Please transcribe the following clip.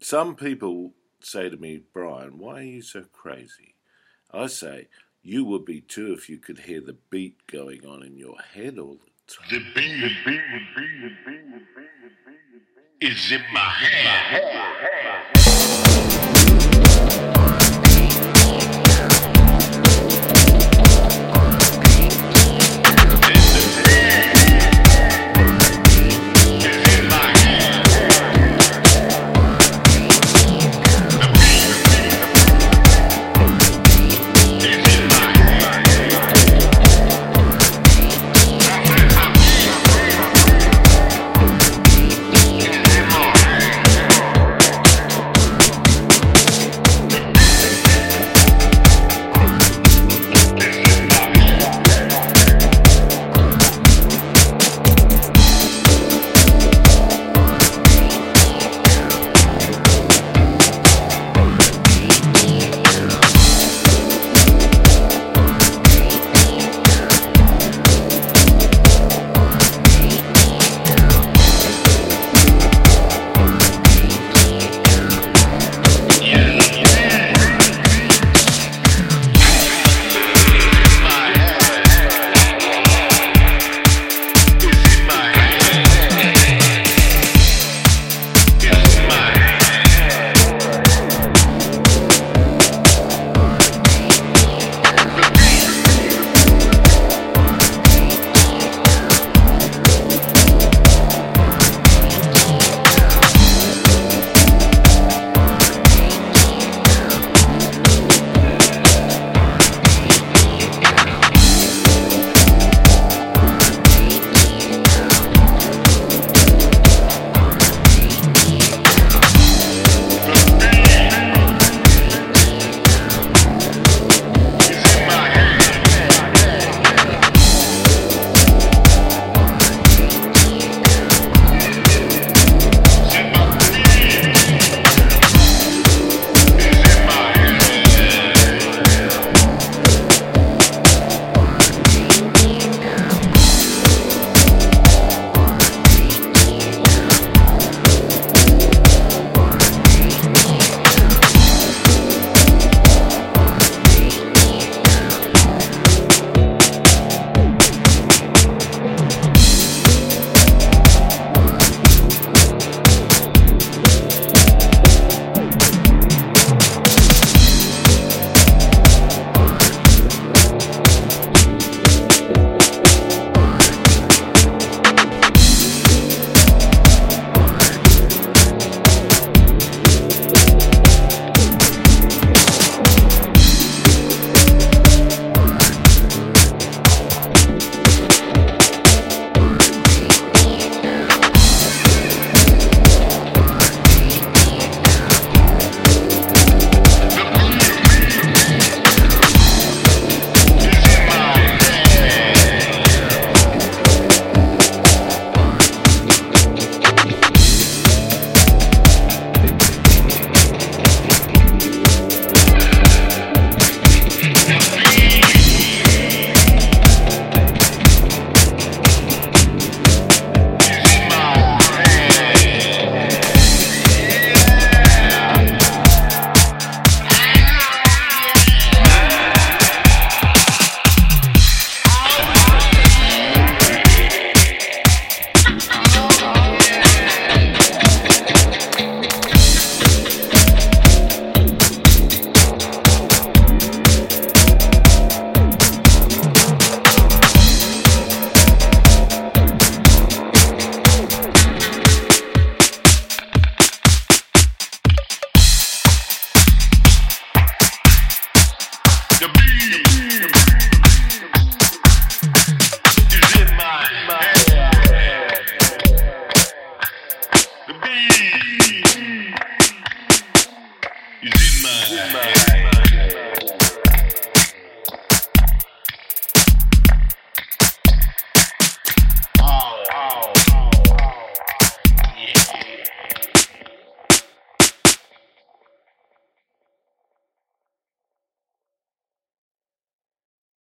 Some people say to me, Brian, why are you so crazy? I say, you would be too if you could hear the beat going on in your head all the time. The beat, the beat, the beat, the beat, the beat, the beat, is in my head. My head.